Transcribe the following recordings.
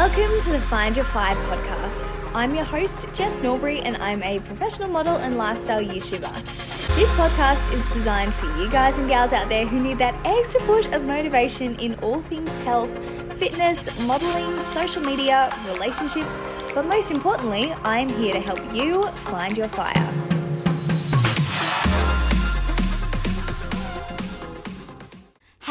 Welcome to the Find Your Fire podcast. I'm your host, Jess Norbury, and I'm a professional model and lifestyle YouTuber. This podcast is designed for you guys and gals out there who need that extra push of motivation in all things health, fitness, modeling, social media, relationships, but most importantly, I'm here to help you find your fire.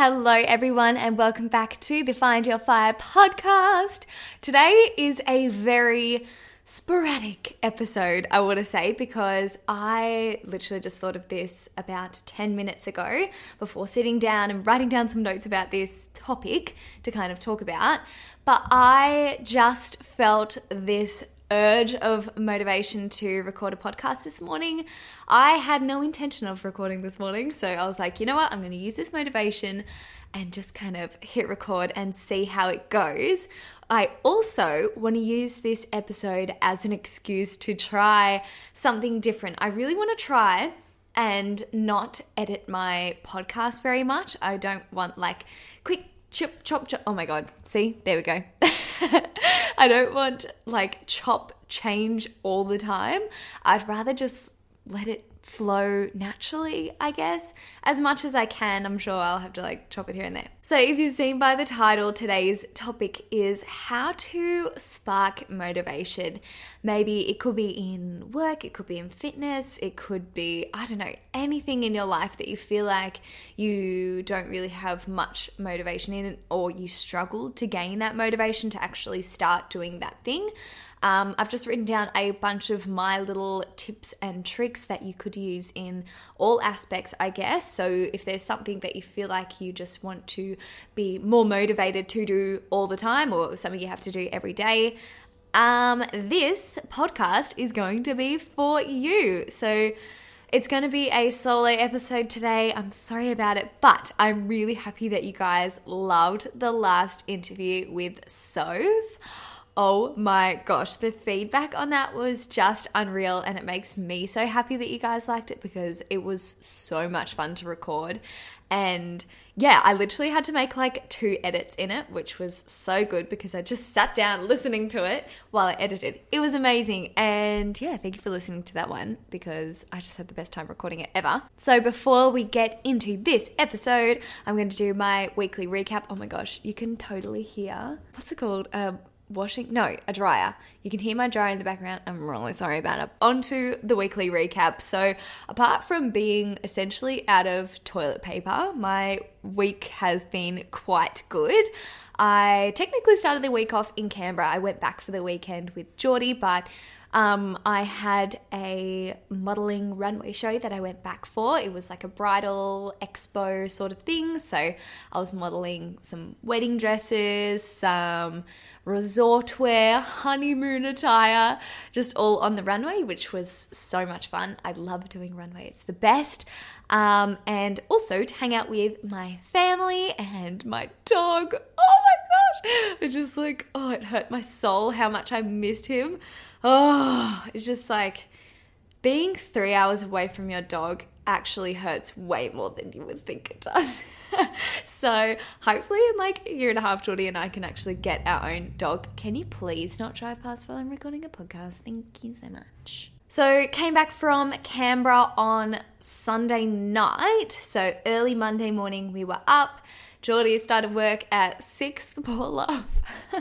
Hello, everyone, and welcome back to the Find Your Fire podcast. Today is a very sporadic episode, I want to say, because I literally just thought of this about 10 minutes ago before sitting down and writing down some notes about this topic to kind of talk about. But I just felt this urge of motivation to record a podcast this morning. I had no intention of recording this morning, so I was like, you know what, I'm going to use this motivation and just kind of hit record and see how it goes. I also want to use this episode as an excuse to try something different. I really want to try and not edit my podcast very much. I don't want like quick chop chop chop. Oh my god. See? There we go. I don't want like chop change all the time. I'd rather just let it flow naturally, I guess, as much as I can. I'm sure I'll have to like chop it here and there. So, if you've seen by the title, today's topic is how to spark motivation. Maybe it could be in work, it could be in fitness, it could be, I don't know, anything in your life that you feel like you don't really have much motivation in, or you struggle to gain that motivation to actually start doing that thing. Um, I've just written down a bunch of my little tips and tricks that you could use in all aspects, I guess. So if there's something that you feel like you just want to be more motivated to do all the time or something you have to do every day, um, this podcast is going to be for you. So it's going to be a solo episode today. I'm sorry about it, but I'm really happy that you guys loved the last interview with Soph. Oh my gosh, the feedback on that was just unreal, and it makes me so happy that you guys liked it because it was so much fun to record. And yeah, I literally had to make like two edits in it, which was so good because I just sat down listening to it while I edited. It was amazing. And yeah, thank you for listening to that one because I just had the best time recording it ever. So before we get into this episode, I'm going to do my weekly recap. Oh my gosh, you can totally hear what's it called? Um, washing no a dryer. You can hear my dryer in the background. I'm really sorry about it. Onto the weekly recap. So apart from being essentially out of toilet paper my week has been quite good. I technically started the week off in canberra. I went back for the weekend with geordie but um, I had a modeling runway show that I went back for. It was like a bridal expo sort of thing. So I was modeling some wedding dresses, some resort wear, honeymoon attire, just all on the runway, which was so much fun. I love doing runway, it's the best. Um, and also to hang out with my family and my dog. Oh gosh! It just like, oh, it hurt my soul how much I missed him. Oh, it's just like being three hours away from your dog actually hurts way more than you would think it does. so hopefully in like a year and a half, Jordy and I can actually get our own dog. Can you please not drive past while I'm recording a podcast? Thank you so much. So came back from Canberra on Sunday night. So early Monday morning we were up. Jordy started work at six, the poor love.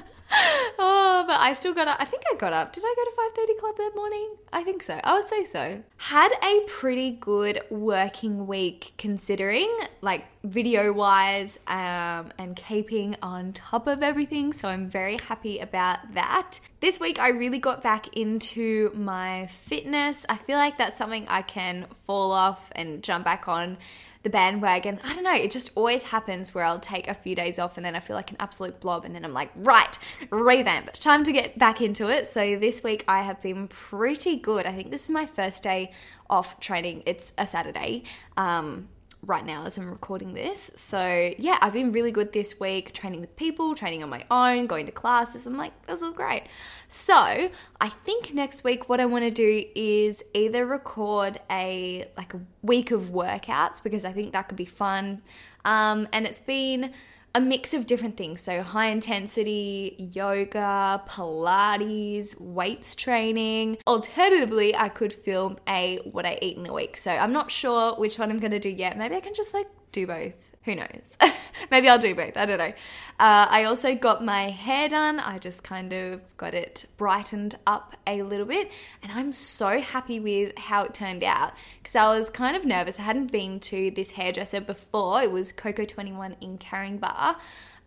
oh, but I still got up. I think I got up. Did I go to 5:30 club that morning? I think so. I would say so. Had a pretty good working week considering, like video wise, um, and keeping on top of everything. So I'm very happy about that. This week I really got back into my fitness. I feel like that's something I can fall off and jump back on the bandwagon. I don't know, it just always happens where I'll take a few days off and then I feel like an absolute blob and then I'm like, right, revamp. Time to get back into it. So this week I have been pretty good. I think this is my first day off training. It's a Saturday. Um, right now as I'm recording this. So, yeah, I've been really good this week training with people, training on my own, going to classes. I'm like, this is great. So, I think next week what I want to do is either record a like a week of workouts because I think that could be fun. Um, and it's been a mix of different things. So, high intensity, yoga, Pilates, weights training. Alternatively, I could film a what I eat in a week. So, I'm not sure which one I'm going to do yet. Maybe I can just like do both. Who knows? Maybe I'll do both. I don't know. Uh, I also got my hair done. I just kind of got it brightened up a little bit. And I'm so happy with how it turned out because I was kind of nervous. I hadn't been to this hairdresser before. It was Coco 21 in Caringbah.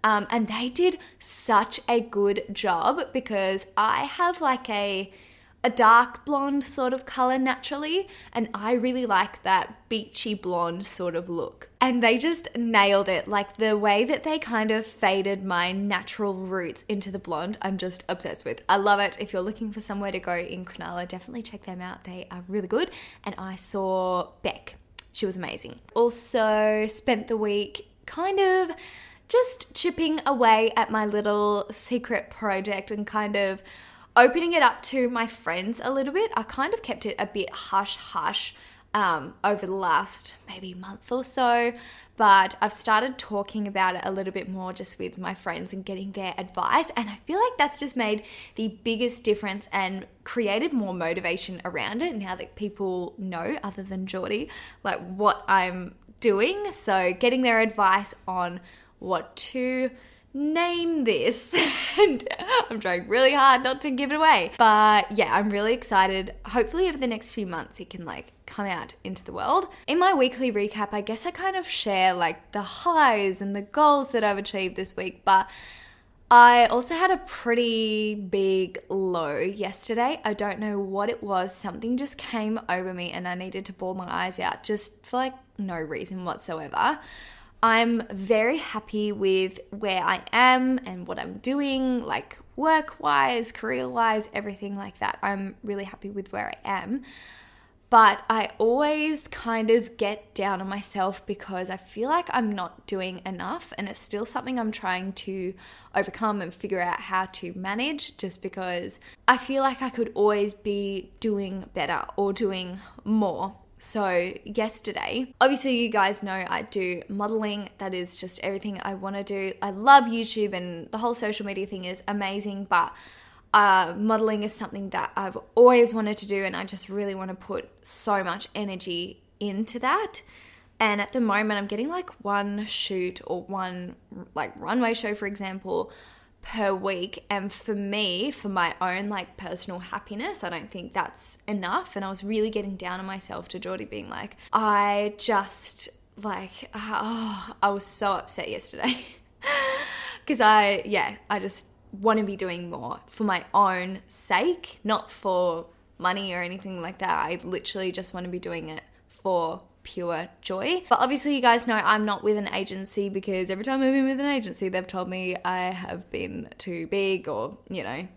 Um, and they did such a good job because I have like a a dark blonde sort of color naturally, and I really like that beachy blonde sort of look. And they just nailed it. Like the way that they kind of faded my natural roots into the blonde, I'm just obsessed with. I love it. If you're looking for somewhere to go in Cronulla, definitely check them out. They are really good. And I saw Beck. She was amazing. Also, spent the week kind of just chipping away at my little secret project and kind of opening it up to my friends a little bit. I kind of kept it a bit hush hush um, over the last maybe month or so, but I've started talking about it a little bit more just with my friends and getting their advice. And I feel like that's just made the biggest difference and created more motivation around it now that people know, other than Geordie, like what I'm doing. So getting their advice on what to name this. and I'm trying really hard not to give it away. But yeah, I'm really excited. Hopefully, over the next few months, it can like come out into the world. In my weekly recap, I guess I kind of share like the highs and the goals that I've achieved this week, but I also had a pretty big low yesterday. I don't know what it was. Something just came over me and I needed to bawl my eyes out just for like no reason whatsoever. I'm very happy with where I am and what I'm doing, like work wise, career wise, everything like that. I'm really happy with where I am. But I always kind of get down on myself because I feel like I'm not doing enough, and it's still something I'm trying to overcome and figure out how to manage just because I feel like I could always be doing better or doing more. So, yesterday, obviously, you guys know I do modeling. That is just everything I want to do. I love YouTube and the whole social media thing is amazing, but uh, modeling is something that I've always wanted to do, and I just really want to put so much energy into that. And at the moment, I'm getting like one shoot or one like runway show, for example, per week. And for me for my own like personal happiness i don't think that's enough. And i was really getting down on myself to geordie being like i just like ah, oh i was so upset yesterday. Because i yeah i just want to be doing more for my own sake not for money or anything like that. I literally just want to be doing it for pure joy. But obviously, you guys know I'm not with an agency because every time I've been with an agency, they've told me I have been too big or, you know,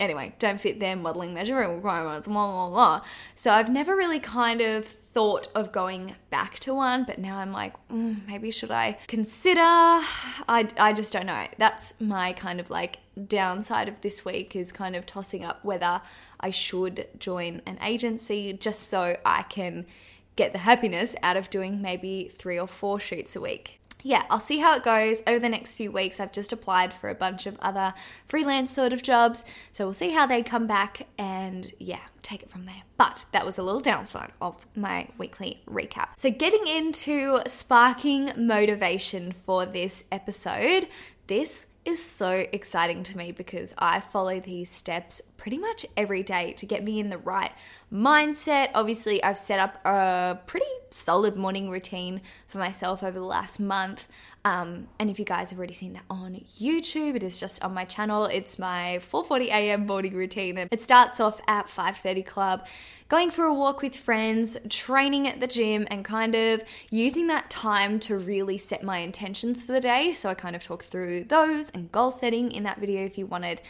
anyway, don't fit their modeling measurement requirements, blah, blah, blah. So I've never really kind of thought of going back to one, but now I'm like, mm, maybe should I consider? I, I just don't know. That's my kind of like downside of this week is kind of tossing up whether I should join an agency just so I can get the happiness out of doing maybe three or four shoots a week. Yeah, I'll see how it goes over the next few weeks. I've just applied for a bunch of other freelance sort of jobs, so we'll see how they come back and yeah, take it from there. But that was a little downside of my weekly recap. So, getting into sparking motivation for this episode, this is so exciting to me because I follow these steps pretty much every day to get me in the right mindset. Obviously, I've set up a pretty solid morning routine for myself over the last month. Um, and if you guys have already seen that on YouTube, it is just on my channel. It's my 4:40 a.m. morning routine. It starts off at 5:30 club, going for a walk with friends, training at the gym, and kind of using that time to really set my intentions for the day. So I kind of talk through those and goal setting in that video if you wanted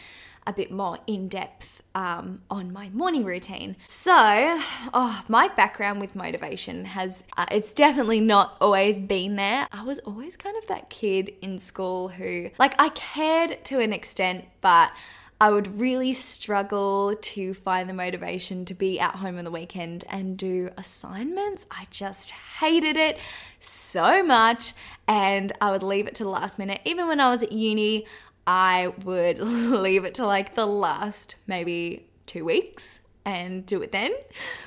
a bit more in depth um, on my morning routine. So, oh, my background with motivation has, uh, it's definitely not always been there. I was always kind of that kid in school who, like, I cared to an extent, but I would really struggle to find the motivation to be at home on the weekend and do assignments. I just hated it so much and I would leave it to the last minute. Even when I was at uni, I would leave it to like the last maybe two weeks and do it then,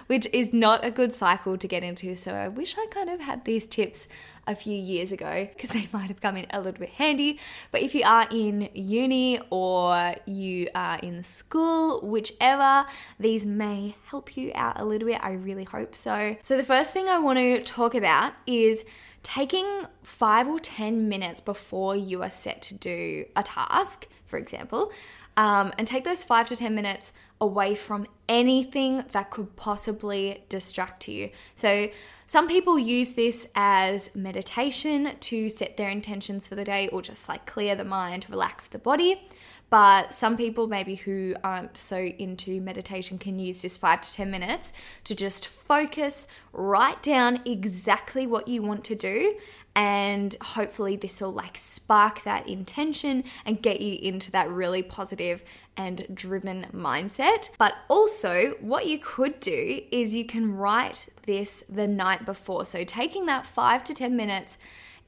which is not a good cycle to get into. So I wish I kind of had these tips a few years ago because they might have come in a little bit handy. But if you are in uni or you are in school, whichever, these may help you out a little bit. I really hope so. So the first thing I want to talk about is taking five or 10 minutes before you are set to do a task, for example, um, and take those five to 10 minutes away from anything that could possibly distract you. So, some people use this as meditation to set their intentions for the day or just like clear the mind, relax the body. But some people, maybe who aren't so into meditation, can use this five to 10 minutes to just focus, write down exactly what you want to do, and hopefully this will like spark that intention and get you into that really positive and driven mindset. But also, what you could do is you can write this the night before. So, taking that five to 10 minutes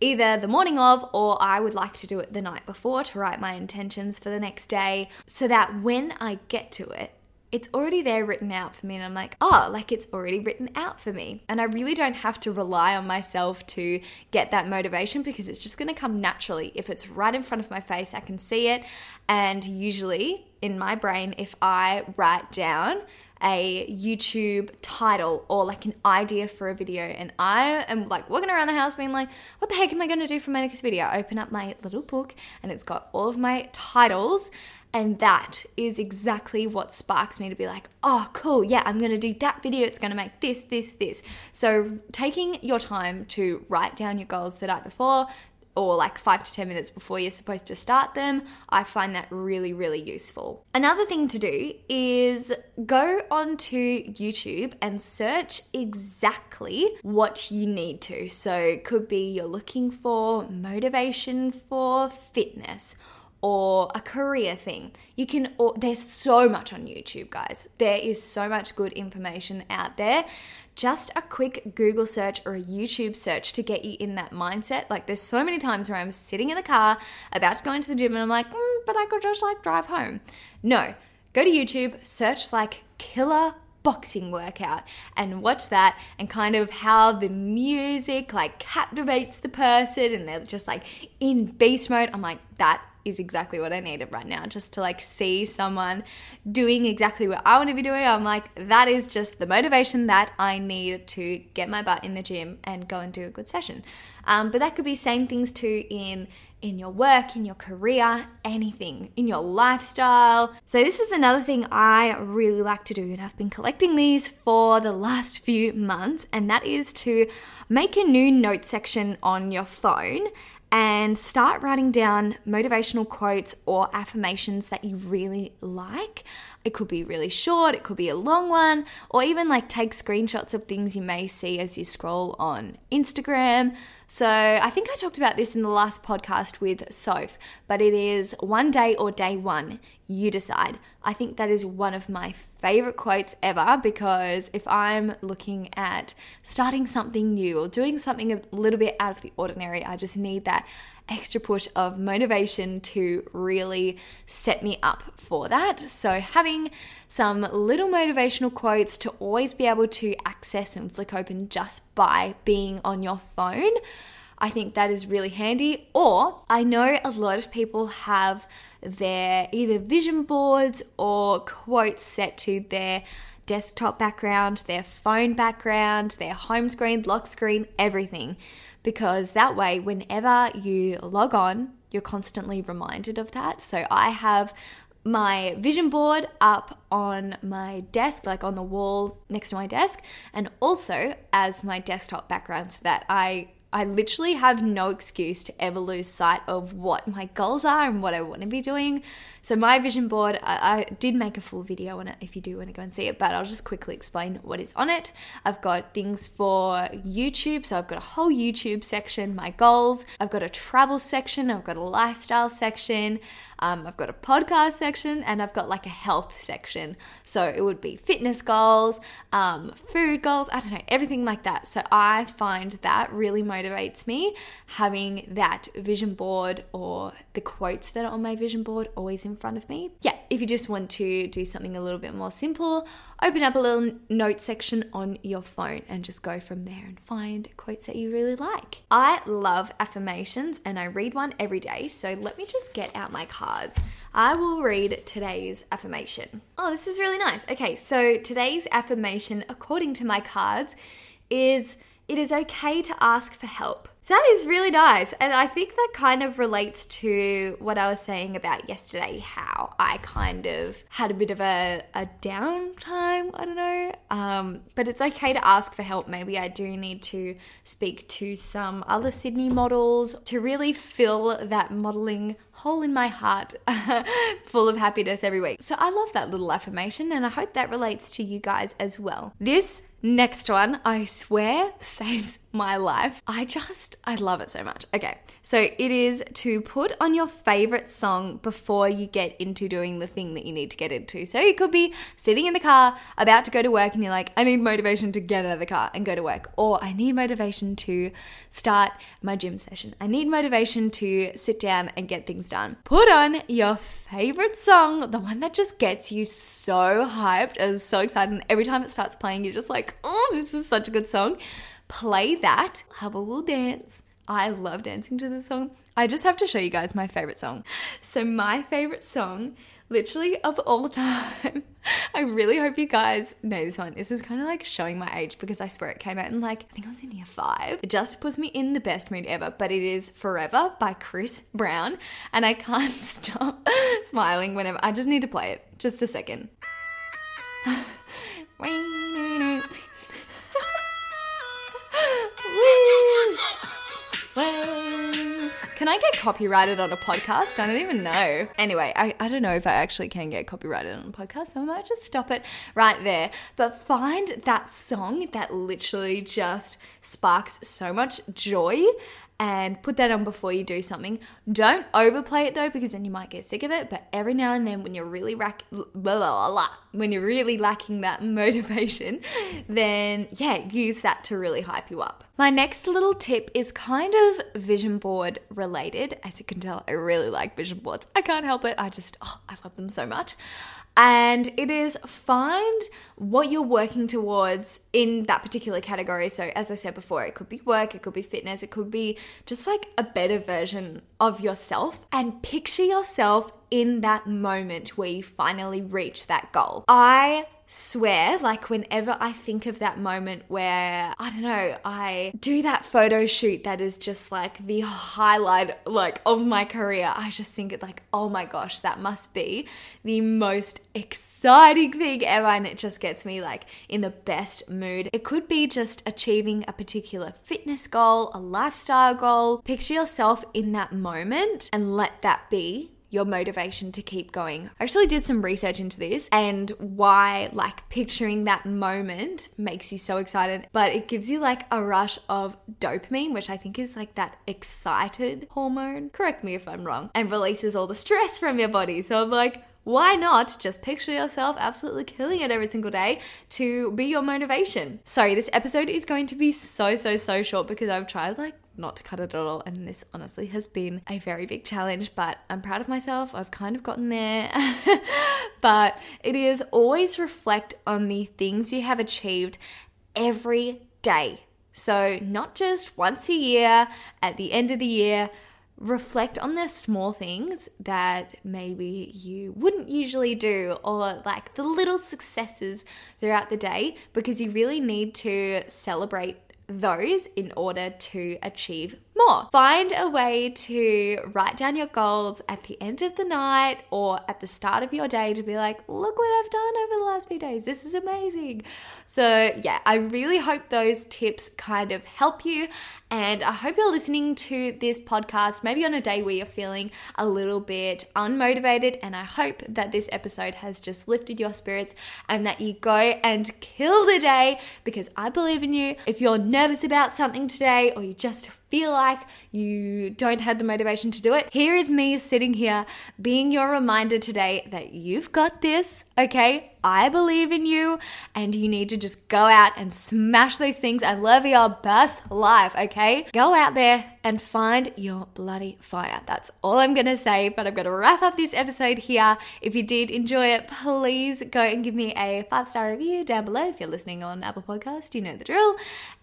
either the morning of, or I would like to do it the night before to write my intentions for the next day so that when I get to it, it's already there written out for me and I'm like, oh, like it's already written out for me. And I really don't have to rely on myself to get that motivation because it's just going to come naturally. If it's right in front of my face, I can see it. And usually in my brain, if I write down a YouTube title or like an idea for a video and I am like walking around the house being like, what the heck am I going to do for my next video? I open up my little book and it's got all of my titles and that is exactly what sparks me to be like, oh, cool, yeah, I'm gonna do that video. It's gonna make this, this, this. So, taking your time to write down your goals the night before, or like five to 10 minutes before you're supposed to start them, I find that really, really useful. Another thing to do is go onto YouTube and search exactly what you need to. So, it could be you're looking for motivation for fitness or a career thing. You can, or, there's so much on YouTube, guys. There is so much good information out there. Just a quick Google search or a YouTube search to get you in that mindset. Like, there's so many times where I'm sitting in the car about to go into the gym and I'm like, mm, but I could just like drive home. No, go to YouTube, search like killer boxing workout and watch that and kind of how the music like captivates the person and they're just like in beast mode. I'm like, that is exactly what I needed right now. Just to like see someone doing exactly what I want to be doing. I'm like, that is just the motivation that I need to get my butt in the gym and go and do a good session. Um, but that could be same things too in in your work, in your career, anything, in your lifestyle. So, this is another thing I really like to do, and I've been collecting these for the last few months, and that is to make a new note section on your phone and start writing down motivational quotes or affirmations that you really like. It could be really short, it could be a long one, or even like take screenshots of things you may see as you scroll on Instagram. So, I think I talked about this in the last podcast with Soph, but it is one day or day one, you decide. I think that is one of my favorite quotes ever because if I'm looking at starting something new or doing something a little bit out of the ordinary, I just need that extra push of motivation to really set me up for that. So, having some little motivational quotes to always be able to access and flick open just by being on your phone. I think that is really handy. Or I know a lot of people have their either vision boards or quotes set to their desktop background, their phone background, their home screen, lock screen, everything because that way, whenever you log on, you're constantly reminded of that. So I have my vision board up on my desk, like on the wall next to my desk, and also as my desktop background so that I I literally have no excuse to ever lose sight of what my goals are and what I want to be doing. So, my vision board, I, I, did make a full video on it if you do want to go and see it, but I'll just quickly explain what is on it. I've got things for YouTube, so I've got a whole YouTube section, my goals, I've got a travel section, I've got a lifestyle section, um, I've got a podcast section, and I've got like a health section. So, it would be fitness goals, um, food goals, I don't know, everything like that. So, I find that really motivates me having that vision board or the quotes that are on my vision board always in front of me. Yeah, if you just want to do something a little bit more simple, open up a little note section on your phone and just go from there and find quotes that you really like. I love affirmations and I read one every day. So let me just get out my cards. I will read today's affirmation. Oh, this is really nice. Okay, so today's affirmation, according to my cards, is it is okay to ask for help. So that is really nice. And I think that kind of relates to what I was saying about yesterday, how I kind of had a bit of a, a downtime. I don't know. Um, but it's okay to ask for help. Maybe I do need to speak to some other Sydney models to really fill that modeling hole in my heart full of happiness every week. So I love that little affirmation and I hope that relates to you guys as well. This next one, I swear, saves my life. I just, I love it so much. Okay, so it is to put on your favorite song before you get into doing the thing that you need to get into. So it could be sitting in the car, about to go to work, and you're like, I need motivation to get out of the car and go to work. Or I need motivation to start my gym session. I need motivation to sit down and get things done. Put on your favorite song, the one that just gets you so hyped and so excited. And every time it starts playing, you're just like, oh, this is such a good song. Play that, have a little dance. I love dancing to this song. I just have to show you guys my favorite song. So, my favorite song literally of all time. I really hope you guys know this one. This is kind of like showing my age because I swear it came out in like, I think I was in year five. It just puts me in the best mood ever, but it is Forever by Chris Brown. And I can't stop smiling whenever I just need to play it. Just a second. Can I get copyrighted on a podcast? I don't even know. Anyway, I, I don't know if I actually can get copyrighted on a podcast, so I might just stop it right there. But find that song that literally just sparks so much joy and put that on before you do something. Don't overplay it though, because then you might get sick of it. But every now and then, when you're really rack, blah, blah, blah, when you're really lacking that motivation, then yeah, use that to really hype you up. My next little tip is kind of vision board related. As you can tell, I really like vision boards. I can't help it. I just, oh, I love them so much. And it is find what you're working towards in that particular category. So, as I said before, it could be work, it could be fitness, it could be just like a better version of yourself. And picture yourself in that moment where you finally reach that goal. I swear, like whenever I think of that moment where, I don't know, I do that photo shoot that is just like the highlight like of my career, I just think it like, oh my gosh, that must be the most exciting thing ever. And it just gets me like in the best mood. It could be just achieving a particular fitness goal, a lifestyle goal. Picture yourself in that moment and let that be your motivation to keep going. I actually did some research into this and why, like, picturing that moment makes you so excited, but it gives you like a rush of dopamine, which I think is like that excited hormone. Correct me if I'm wrong, and releases all the stress from your body. So I'm like, why not just picture yourself absolutely killing it every single day to be your motivation? Sorry, this episode is going to be so, so, so short because I've tried like not to cut it at all. And this honestly has been a very big challenge, but I'm proud of myself. I've kind of gotten there. but it is always reflect on the things you have achieved every day. So, not just once a year at the end of the year, reflect on the small things that maybe you wouldn't usually do, or like the little successes throughout the day, because you really need to celebrate those in order to achieve more. Find a way to write down your goals at the end of the night or at the start of your day to be like, look what I've done over the last few days. This is amazing. So, yeah, I really hope those tips kind of help you. And I hope you're listening to this podcast maybe on a day where you're feeling a little bit unmotivated. And I hope that this episode has just lifted your spirits and that you go and kill the day because I believe in you. If you're nervous about something today or you just feel like you don't have the motivation to do it, here is me sitting here being your reminder today that you've got this, okay? I believe in you and you need to just go out and smash those things and live your best life, okay? Go out there and find your bloody fire. That's all I'm gonna say, but I'm gonna wrap up this episode here. If you did enjoy it, please go and give me a five star review down below if you're listening on Apple Podcast, you know the drill.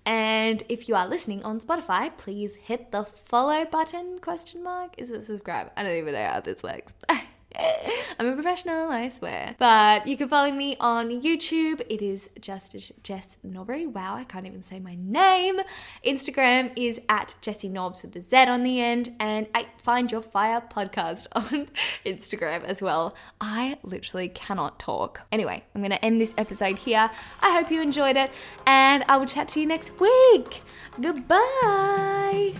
And if you are listening on Spotify, please hit the follow button question mark. Is it subscribe? I don't even know how this works. I'm a professional, I swear. But you can follow me on YouTube. It is just Jess Norbury. Wow, I can't even say my name. Instagram is at Jessie Norbz with the Z on the end. And I find your fire podcast on Instagram as well. I literally cannot talk. Anyway, I'm going to end this episode here. I hope you enjoyed it. And I will chat to you next week. Goodbye.